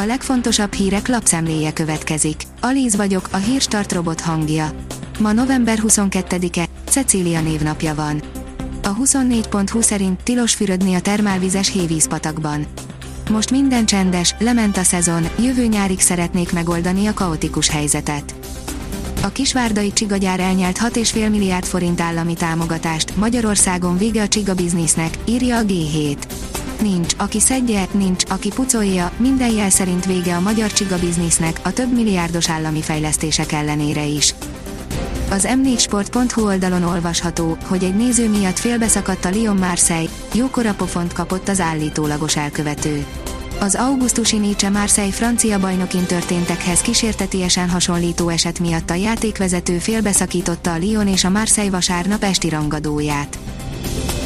A legfontosabb hírek lapszemléje következik. Alíz vagyok, a hírstart robot hangja. Ma november 22-e, Cecília névnapja van. A 24.20 szerint tilos fürödni a termálvizes hévízpatakban. Most minden csendes, lement a szezon, jövő nyárig szeretnék megoldani a kaotikus helyzetet. A kisvárdai csigagyár elnyelt 6,5 milliárd forint állami támogatást, Magyarországon vége a csiga biznisznek, írja a G7. Nincs, aki szedje, nincs, aki pucolja, minden jel szerint vége a magyar csiga biznisznek, a több milliárdos állami fejlesztések ellenére is. Az m4sport.hu oldalon olvasható, hogy egy néző miatt félbeszakadt a Lyon Marseille, jókora pofont kapott az állítólagos elkövető. Az augusztusi Nietzsche Marseille francia bajnokin történtekhez kísértetiesen hasonlító eset miatt a játékvezető félbeszakította a Lyon és a Marseille vasárnap esti rangadóját.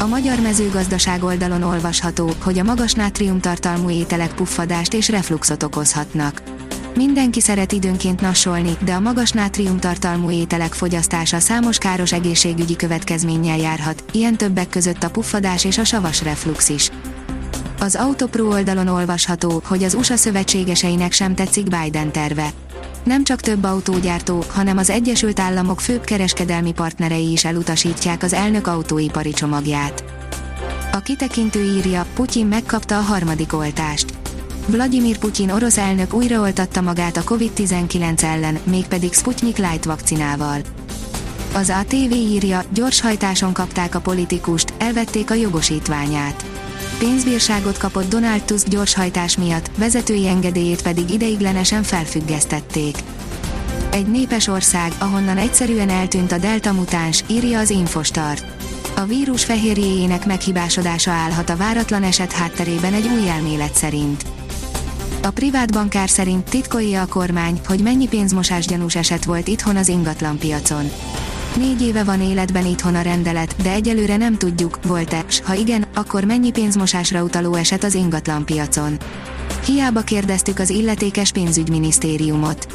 A magyar mezőgazdaság oldalon olvasható, hogy a magas nátriumtartalmú ételek puffadást és refluxot okozhatnak. Mindenki szeret időnként nassolni, de a magas nátriumtartalmú ételek fogyasztása számos káros egészségügyi következménnyel járhat, ilyen többek között a puffadás és a savas reflux is. Az Autopro oldalon olvasható, hogy az USA szövetségeseinek sem tetszik Biden terve. Nem csak több autógyártó, hanem az Egyesült Államok főbb kereskedelmi partnerei is elutasítják az elnök autóipari csomagját. A kitekintő írja, Putyin megkapta a harmadik oltást. Vladimir Putyin orosz elnök újraoltatta magát a COVID-19 ellen, mégpedig Sputnik Light vakcinával. Az ATV írja, gyorshajtáson kapták a politikust, elvették a jogosítványát pénzbírságot kapott Donald Tusk gyorshajtás miatt, vezetői engedélyét pedig ideiglenesen felfüggesztették. Egy népes ország, ahonnan egyszerűen eltűnt a delta mutáns, írja az Infostart. A vírus fehérjéjének meghibásodása állhat a váratlan eset hátterében egy új elmélet szerint. A privát bankár szerint titkolja a kormány, hogy mennyi pénzmosás gyanús eset volt itthon az ingatlanpiacon. Négy éve van életben itthon a rendelet, de egyelőre nem tudjuk, volt-e, s ha igen, akkor mennyi pénzmosásra utaló eset az ingatlanpiacon. Hiába kérdeztük az illetékes pénzügyminisztériumot.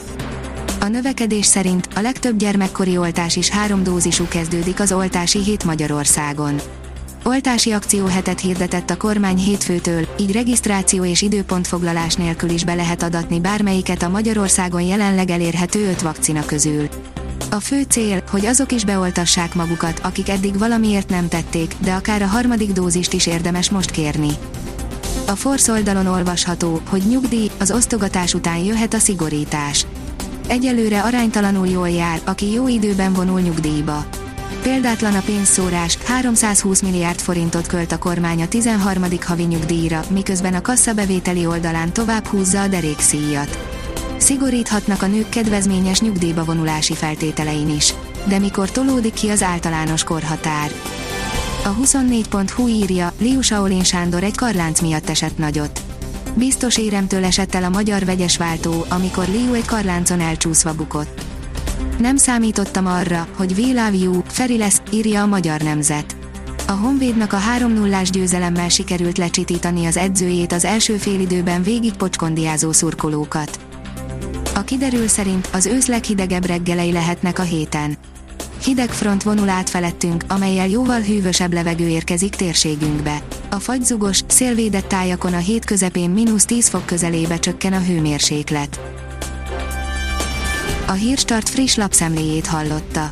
A növekedés szerint a legtöbb gyermekkori oltás is három dózisú kezdődik az oltási hét Magyarországon. Oltási akcióhetet hirdetett a kormány hétfőtől, így regisztráció és időpontfoglalás nélkül is be lehet adatni bármelyiket a Magyarországon jelenleg elérhető öt vakcina közül. A fő cél, hogy azok is beoltassák magukat, akik eddig valamiért nem tették, de akár a harmadik dózist is érdemes most kérni. A Force oldalon olvasható, hogy nyugdíj, az osztogatás után jöhet a szigorítás. Egyelőre aránytalanul jól jár, aki jó időben vonul nyugdíjba. Példátlan a pénzszórás, 320 milliárd forintot költ a kormány a 13. havi nyugdíjra, miközben a kassabevételi oldalán tovább húzza a derékszíjat. Szigoríthatnak a nők kedvezményes nyugdíjba vonulási feltételein is. De mikor tolódik ki az általános korhatár? A 24.hu írja, Liu Shaolin Sándor egy karlánc miatt esett nagyot. Biztos éremtől esett el a magyar vegyes váltó, amikor Liu egy karláncon elcsúszva bukott. Nem számítottam arra, hogy We love you, Feri lesz, írja a magyar nemzet. A Honvédnak a 3-0-ás győzelemmel sikerült lecsitítani az edzőjét az első félidőben végig pocskondiázó szurkolókat. A kiderül szerint az ősz leghidegebb reggelei lehetnek a héten. Hideg front vonul át felettünk, amelyel jóval hűvösebb levegő érkezik térségünkbe. A fagyzugos, szélvédett tájakon a hét közepén mínusz 10 fok közelébe csökken a hőmérséklet. A Hírstart friss lapszemléjét hallotta.